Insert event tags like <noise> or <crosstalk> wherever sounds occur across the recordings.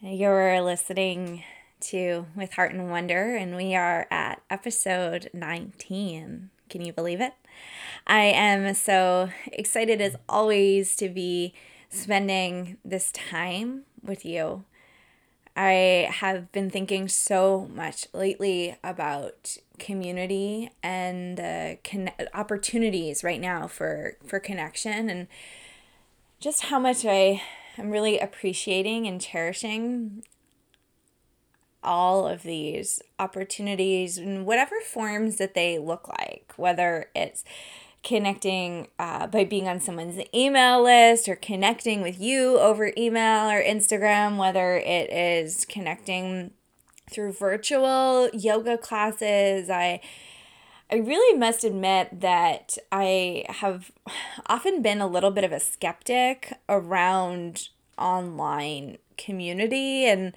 You're listening to With Heart and Wonder, and we are at episode 19. Can you believe it? I am so excited as always to be spending this time with you. I have been thinking so much lately about community and uh, con- opportunities right now for for connection and just how much I am really appreciating and cherishing all of these opportunities in whatever forms that they look like, whether it's connecting uh, by being on someone's email list or connecting with you over email or Instagram, whether it is connecting through virtual yoga classes. I I really must admit that I have often been a little bit of a skeptic around online community and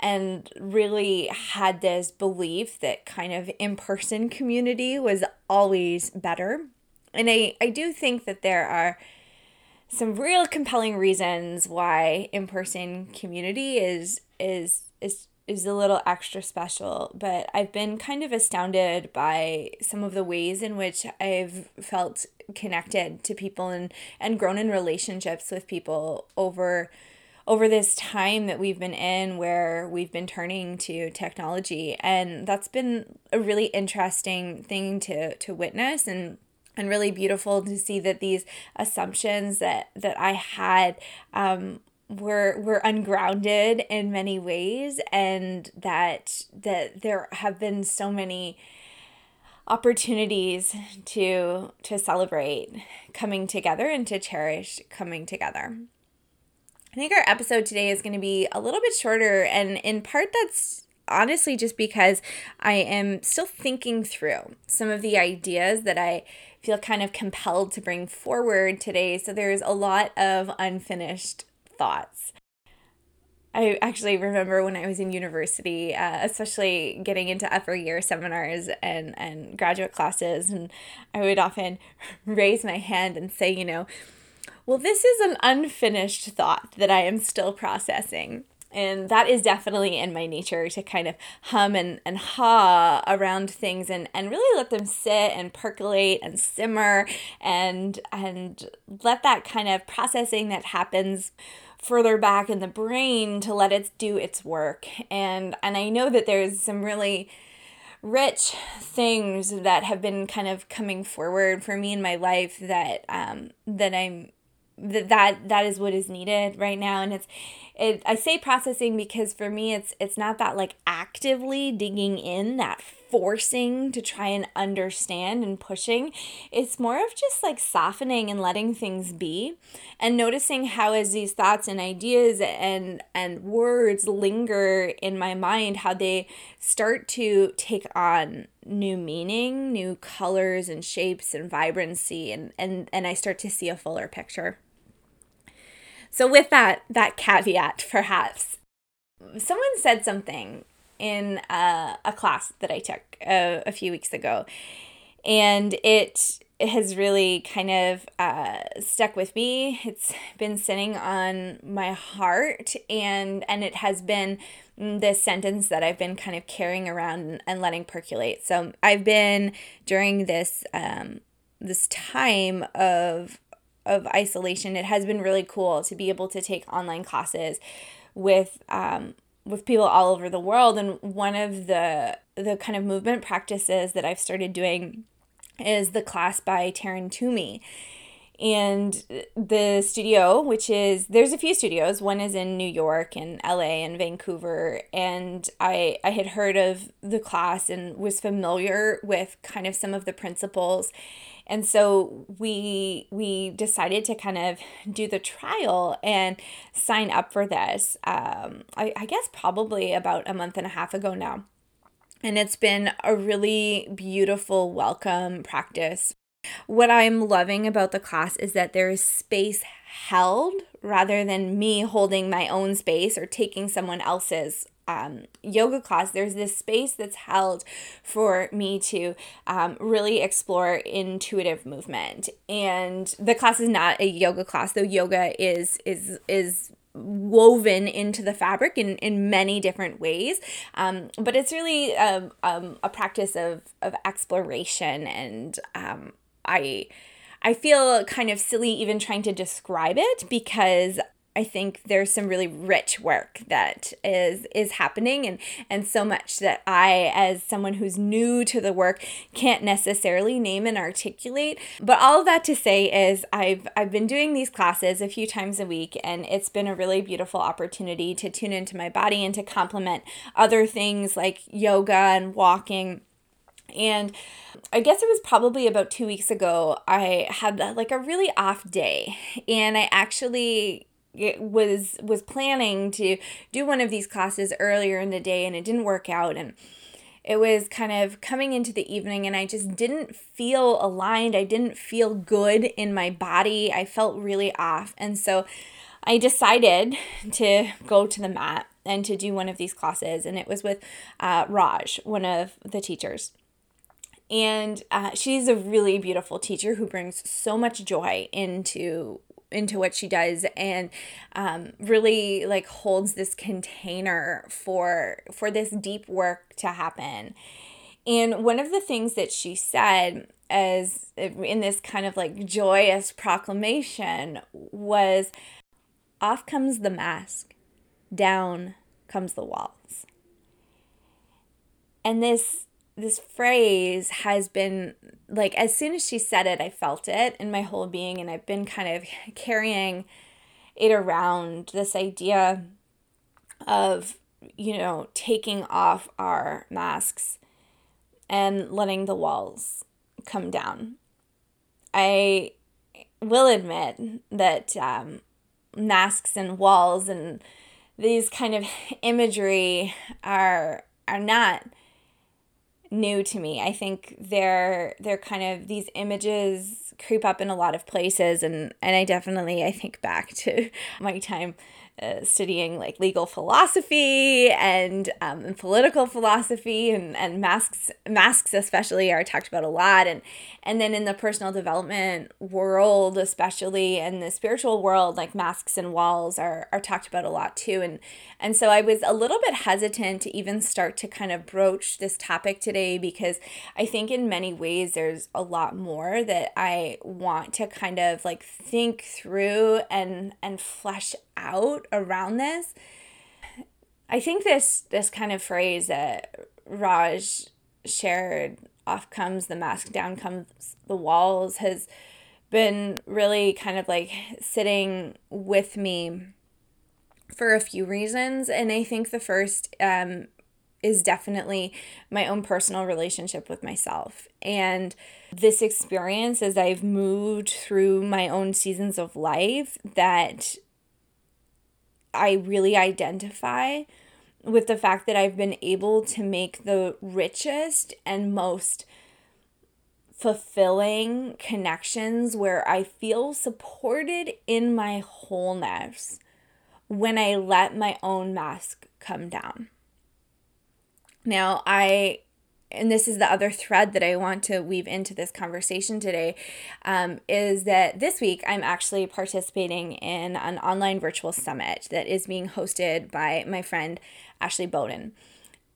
and really had this belief that kind of in-person community was always better. And I, I do think that there are some real compelling reasons why in-person community is is is is a little extra special, but I've been kind of astounded by some of the ways in which I've felt connected to people and, and grown in relationships with people over over this time that we've been in where we've been turning to technology. And that's been a really interesting thing to to witness and and really beautiful to see that these assumptions that that I had um, were were ungrounded in many ways and that that there have been so many opportunities to to celebrate coming together and to cherish coming together. I think our episode today is going to be a little bit shorter and in part that's honestly just because I am still thinking through some of the ideas that I feel kind of compelled to bring forward today. So there's a lot of unfinished thoughts. I actually remember when I was in university, uh, especially getting into upper year seminars and, and graduate classes, and I would often <laughs> raise my hand and say, you know, well, this is an unfinished thought that I am still processing. And that is definitely in my nature to kind of hum and, and ha around things and, and really let them sit and percolate and simmer and and let that kind of processing that happens further back in the brain to let it do its work. And and I know that there's some really rich things that have been kind of coming forward for me in my life that um that I'm that that that is what is needed right now and it's it I say processing because for me it's it's not that like actively digging in that forcing to try and understand and pushing it's more of just like softening and letting things be and noticing how as these thoughts and ideas and and words linger in my mind how they start to take on new meaning new colors and shapes and vibrancy and and and I start to see a fuller picture. So with that that caveat, perhaps someone said something in a, a class that I took a, a few weeks ago, and it has really kind of uh, stuck with me. It's been sitting on my heart, and and it has been this sentence that I've been kind of carrying around and letting percolate. So I've been during this um, this time of of isolation, it has been really cool to be able to take online classes with um, with people all over the world. And one of the the kind of movement practices that I've started doing is the class by Taryn Toomey. And the studio, which is there's a few studios. One is in New York and LA and Vancouver. And I I had heard of the class and was familiar with kind of some of the principles and so we we decided to kind of do the trial and sign up for this um, I, I guess probably about a month and a half ago now and it's been a really beautiful welcome practice what I'm loving about the class is that there is space held rather than me holding my own space or taking someone else's um, yoga class, there's this space that's held for me to um, really explore intuitive movement. And the class is not a yoga class, though yoga is is is woven into the fabric in, in many different ways. Um, but it's really a, um, a practice of, of exploration. And um, I, I feel kind of silly even trying to describe it because I think there's some really rich work that is is happening and and so much that I as someone who's new to the work can't necessarily name and articulate. But all of that to say is I've I've been doing these classes a few times a week and it's been a really beautiful opportunity to tune into my body and to complement other things like yoga and walking and I guess it was probably about two weeks ago, I had like a really off day. And I actually was was planning to do one of these classes earlier in the day and it didn't work out and it was kind of coming into the evening and I just didn't feel aligned. I didn't feel good in my body. I felt really off. And so I decided to go to the mat and to do one of these classes. And it was with uh, Raj, one of the teachers. And uh, she's a really beautiful teacher who brings so much joy into into what she does and um, really like holds this container for for this deep work to happen. And one of the things that she said as in this kind of like joyous proclamation was off comes the mask down comes the walls. And this this phrase has been like as soon as she said it, I felt it in my whole being, and I've been kind of <laughs> carrying it around this idea of you know taking off our masks and letting the walls come down. I will admit that um, masks and walls and these kind of <laughs> imagery are are not new to me. I think they're they're kind of these images creep up in a lot of places and and I definitely I think back to <laughs> my time uh, studying like legal philosophy and, um, and political philosophy and, and masks masks especially are talked about a lot. And and then in the personal development world especially and the spiritual world like masks and walls are, are talked about a lot too. And and so I was a little bit hesitant to even start to kind of broach this topic today because I think in many ways there's a lot more that I want to kind of like think through and and flesh out around this. I think this this kind of phrase that Raj shared, off comes the mask, down comes the walls, has been really kind of like sitting with me for a few reasons. And I think the first um, is definitely my own personal relationship with myself. And this experience, as I've moved through my own seasons of life, that I really identify with the fact that I've been able to make the richest and most fulfilling connections where I feel supported in my wholeness when I let my own mask come down. Now, I and this is the other thread that I want to weave into this conversation today, um, is that this week I'm actually participating in an online virtual summit that is being hosted by my friend Ashley Bowden.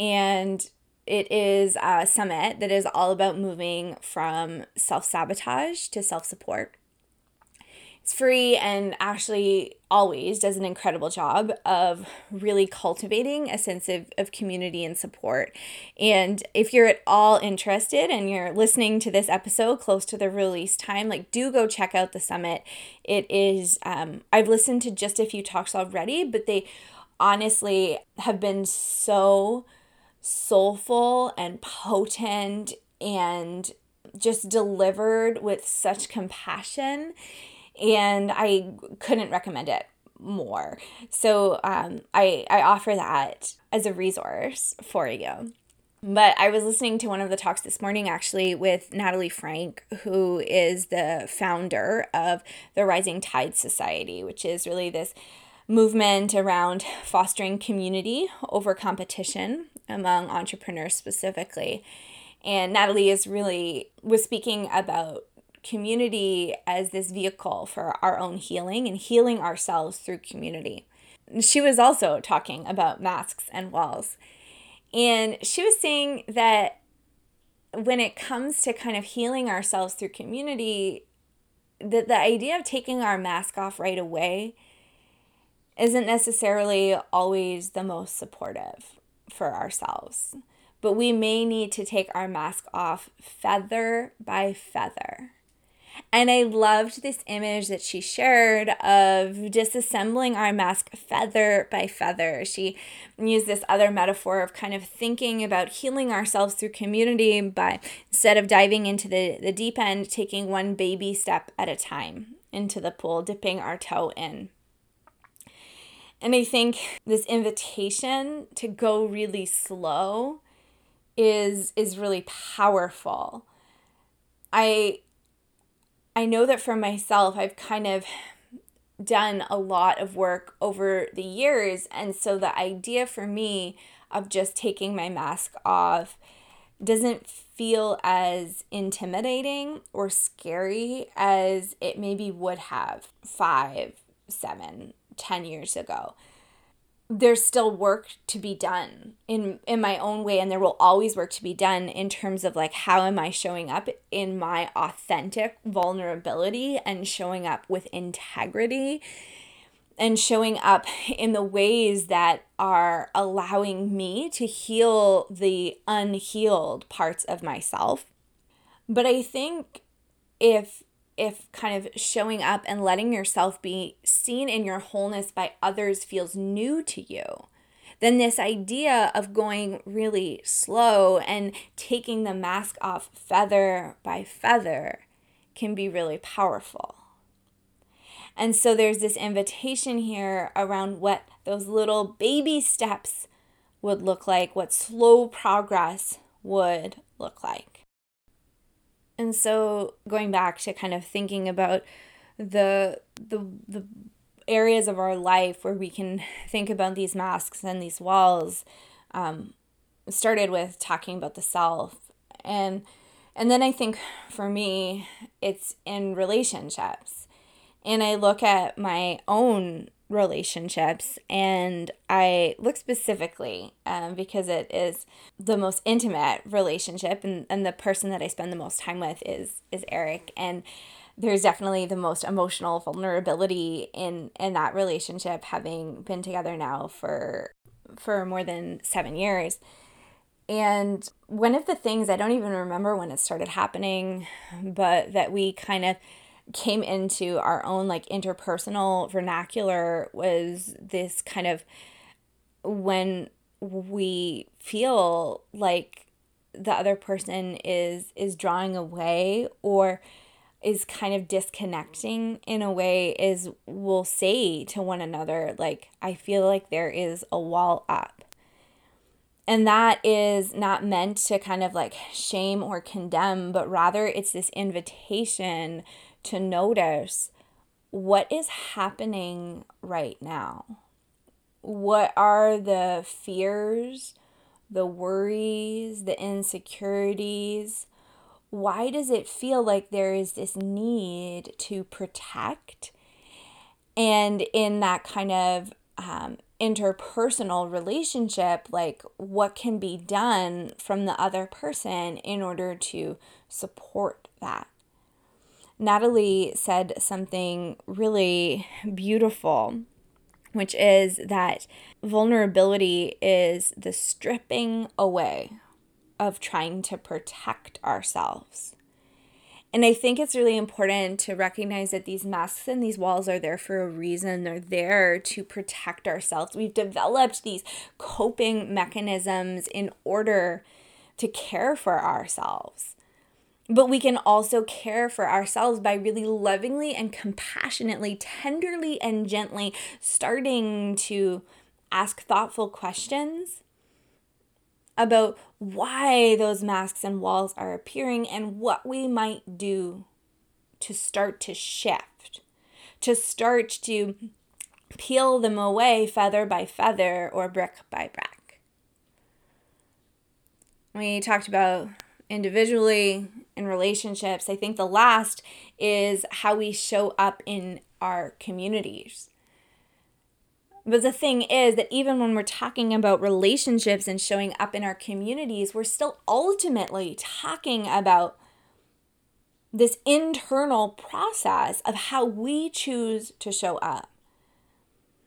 And it is a summit that is all about moving from self sabotage to self support. It's free and Ashley always does an incredible job of really cultivating a sense of, of community and support. And if you're at all interested and you're listening to this episode close to the release time, like do go check out the summit. It is, um, I've listened to just a few talks already, but they honestly have been so soulful and potent and just delivered with such compassion, and I couldn't recommend it more. So um, I, I offer that as a resource for you. But I was listening to one of the talks this morning actually with Natalie Franke, who is the founder of the Rising Tide Society, which is really this movement around fostering community over competition among entrepreneurs specifically. And Natalie is really was speaking about community as this vehicle for our own healing and healing ourselves through community. She was also talking about masks and walls. And she was saying that when it comes to kind of healing ourselves through community, that the idea of taking our mask off right away isn't necessarily always the most supportive for ourselves. But we may need to take our mask off feather by feather. And I loved this image that she shared of disassembling our mask feather by feather. She used this other metaphor of kind of thinking about healing ourselves through community by instead of diving into the, the deep end, taking one baby step at a time into the pool, dipping our toe in. And I think this invitation to go really slow is is really powerful. I I know that for myself, I've kind of done a lot of work over the years. And so the idea for me of just taking my mask off doesn't feel as intimidating or scary as it maybe would have five, seven, ten years ago there's still work to be done in in my own way and there will always work to be done in terms of like how am I showing up in my authentic vulnerability and showing up with integrity and showing up in the ways that are allowing me to heal the unhealed parts of myself. But I think if if kind of showing up and letting yourself be seen in your wholeness by others feels new to you, then this idea of going really slow and taking the mask off feather by feather can be really powerful. And so there's this invitation here around what those little baby steps would look like, what slow progress would look like. And so going back to kind of thinking about the the the areas of our life where we can think about these masks and these walls um, started with talking about the self. And and then I think for me it's in relationships and I look at my own relationships and i look specifically um, because it is the most intimate relationship and, and the person that i spend the most time with is is eric and there's definitely the most emotional vulnerability in in that relationship having been together now for for more than seven years. And one of the things i don't even remember when it started happening but that we kind of came into our own like interpersonal vernacular was this kind of when we feel like the other person is is drawing away or is kind of disconnecting in a way is we'll say to one another like i feel like there is a wall up. And that is not meant to kind of like shame or condemn but rather it's this invitation to notice what is happening right now. What are the fears, the worries, the insecurities? Why does it feel like there is this need to protect? And in that kind of um, interpersonal relationship, like what can be done from the other person in order to support that? Natalie said something really beautiful, which is that vulnerability is the stripping away of trying to protect ourselves. And I think it's really important to recognize that these masks and these walls are there for a reason. They're there to protect ourselves. We've developed these coping mechanisms in order to care for ourselves. But we can also care for ourselves by really lovingly and compassionately, tenderly and gently starting to ask thoughtful questions about why those masks and walls are appearing and what we might do to start to shift, to start to peel them away feather by feather or brick by brick. We talked about individually in relationships. I think the last is how we show up in our communities. But the thing is that even when we're talking about relationships and showing up in our communities, we're still ultimately talking about this internal process of how we choose to show up.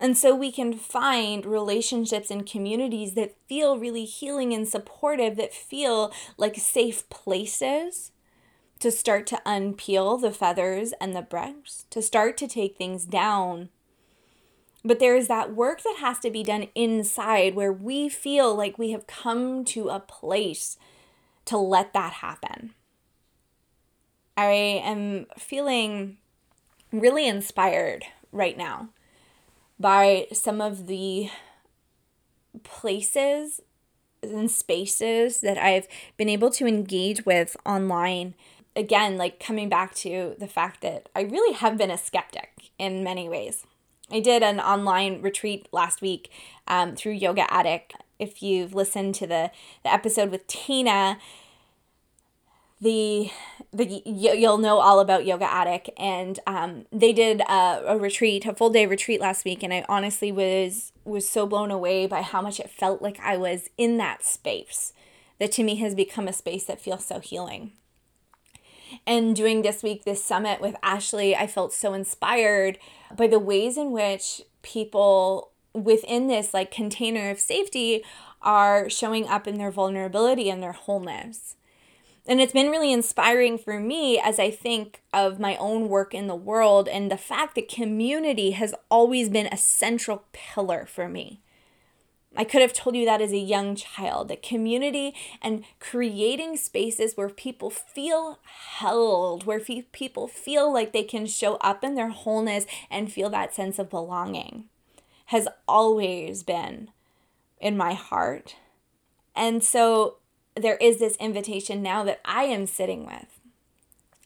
And so we can find relationships and communities that feel really healing and supportive, that feel like safe places to start to unpeel the feathers and the bricks, to start to take things down. But there is that work that has to be done inside where we feel like we have come to a place to let that happen. I am feeling really inspired right now by some of the places and spaces that I've been able to engage with online. Again, like coming back to the fact that I really have been a skeptic in many ways. I did an online retreat last week um, through Yoga Addict. If you've listened to the, the episode with Tina, the the you'll know all about yoga addict. And um, they did a, a retreat a full day retreat last week. And i honestly was was so blown away by how much it felt like i was in that space that to me has become a space that feels so healing. And doing this week this summit with ashley i felt so inspired by the ways in which people within this like container of safety are showing up in their vulnerability and their wholeness and it's been really inspiring for me as I think of my own work in the world and the fact that community has always been a central pillar for me. I could have told you that as a young child that community and creating spaces where people feel held, where people feel like they can show up in their wholeness and feel that sense of belonging has always been in my heart. And so there is this invitation now that I am sitting with.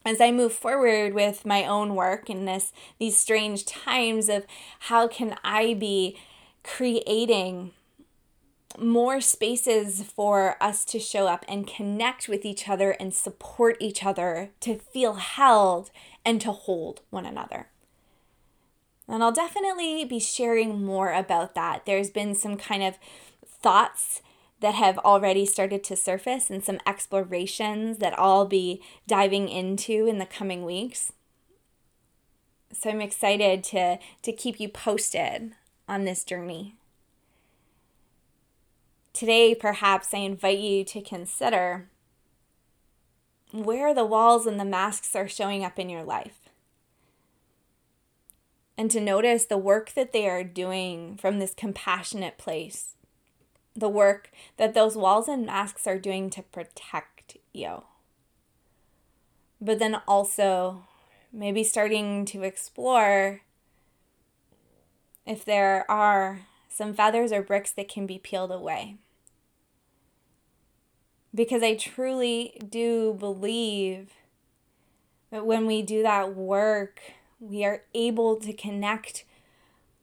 As I move forward with my own work in this these strange times of how can I be creating more spaces for us to show up and connect with each other and support each other to feel held and to hold one another. And I'll definitely be sharing more about that. There's been some kind of thoughts that have already started to surface and some explorations that I'll be diving into in the coming weeks. So I'm excited to, to keep you posted on this journey. Today, perhaps I invite you to consider where the walls and the masks are showing up in your life. And to notice the work that they are doing from this compassionate place the work that those walls and masks are doing to protect you. But then also maybe starting to explore if there are some feathers or bricks that can be peeled away. Because I truly do believe that when we do that work, we are able to connect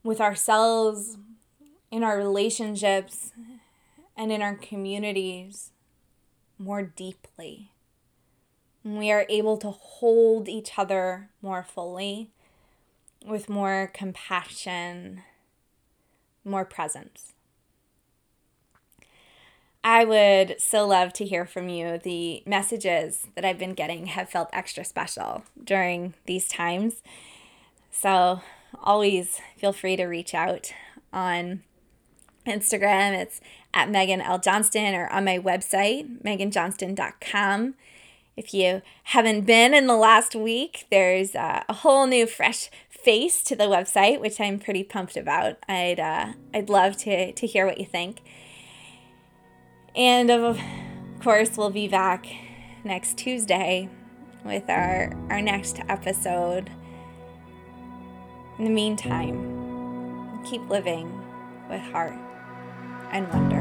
with ourselves in our relationships and in our communities more deeply. we are able to hold each other more fully with more compassion, more presence. I would so love to hear from you. The messages that I've been getting have felt extra special during these times. So always feel free to reach out on Instagram. It's at Megan L. Johnston or on my website, meganjohnston.com. If you haven't been in the last week, there's uh, a whole new fresh face to the website, which I'm pretty pumped about. I'd uh, I'd love to to hear what you think. And of course, we'll be back next Tuesday with our, our next episode. In the meantime, keep living with heart and wonder.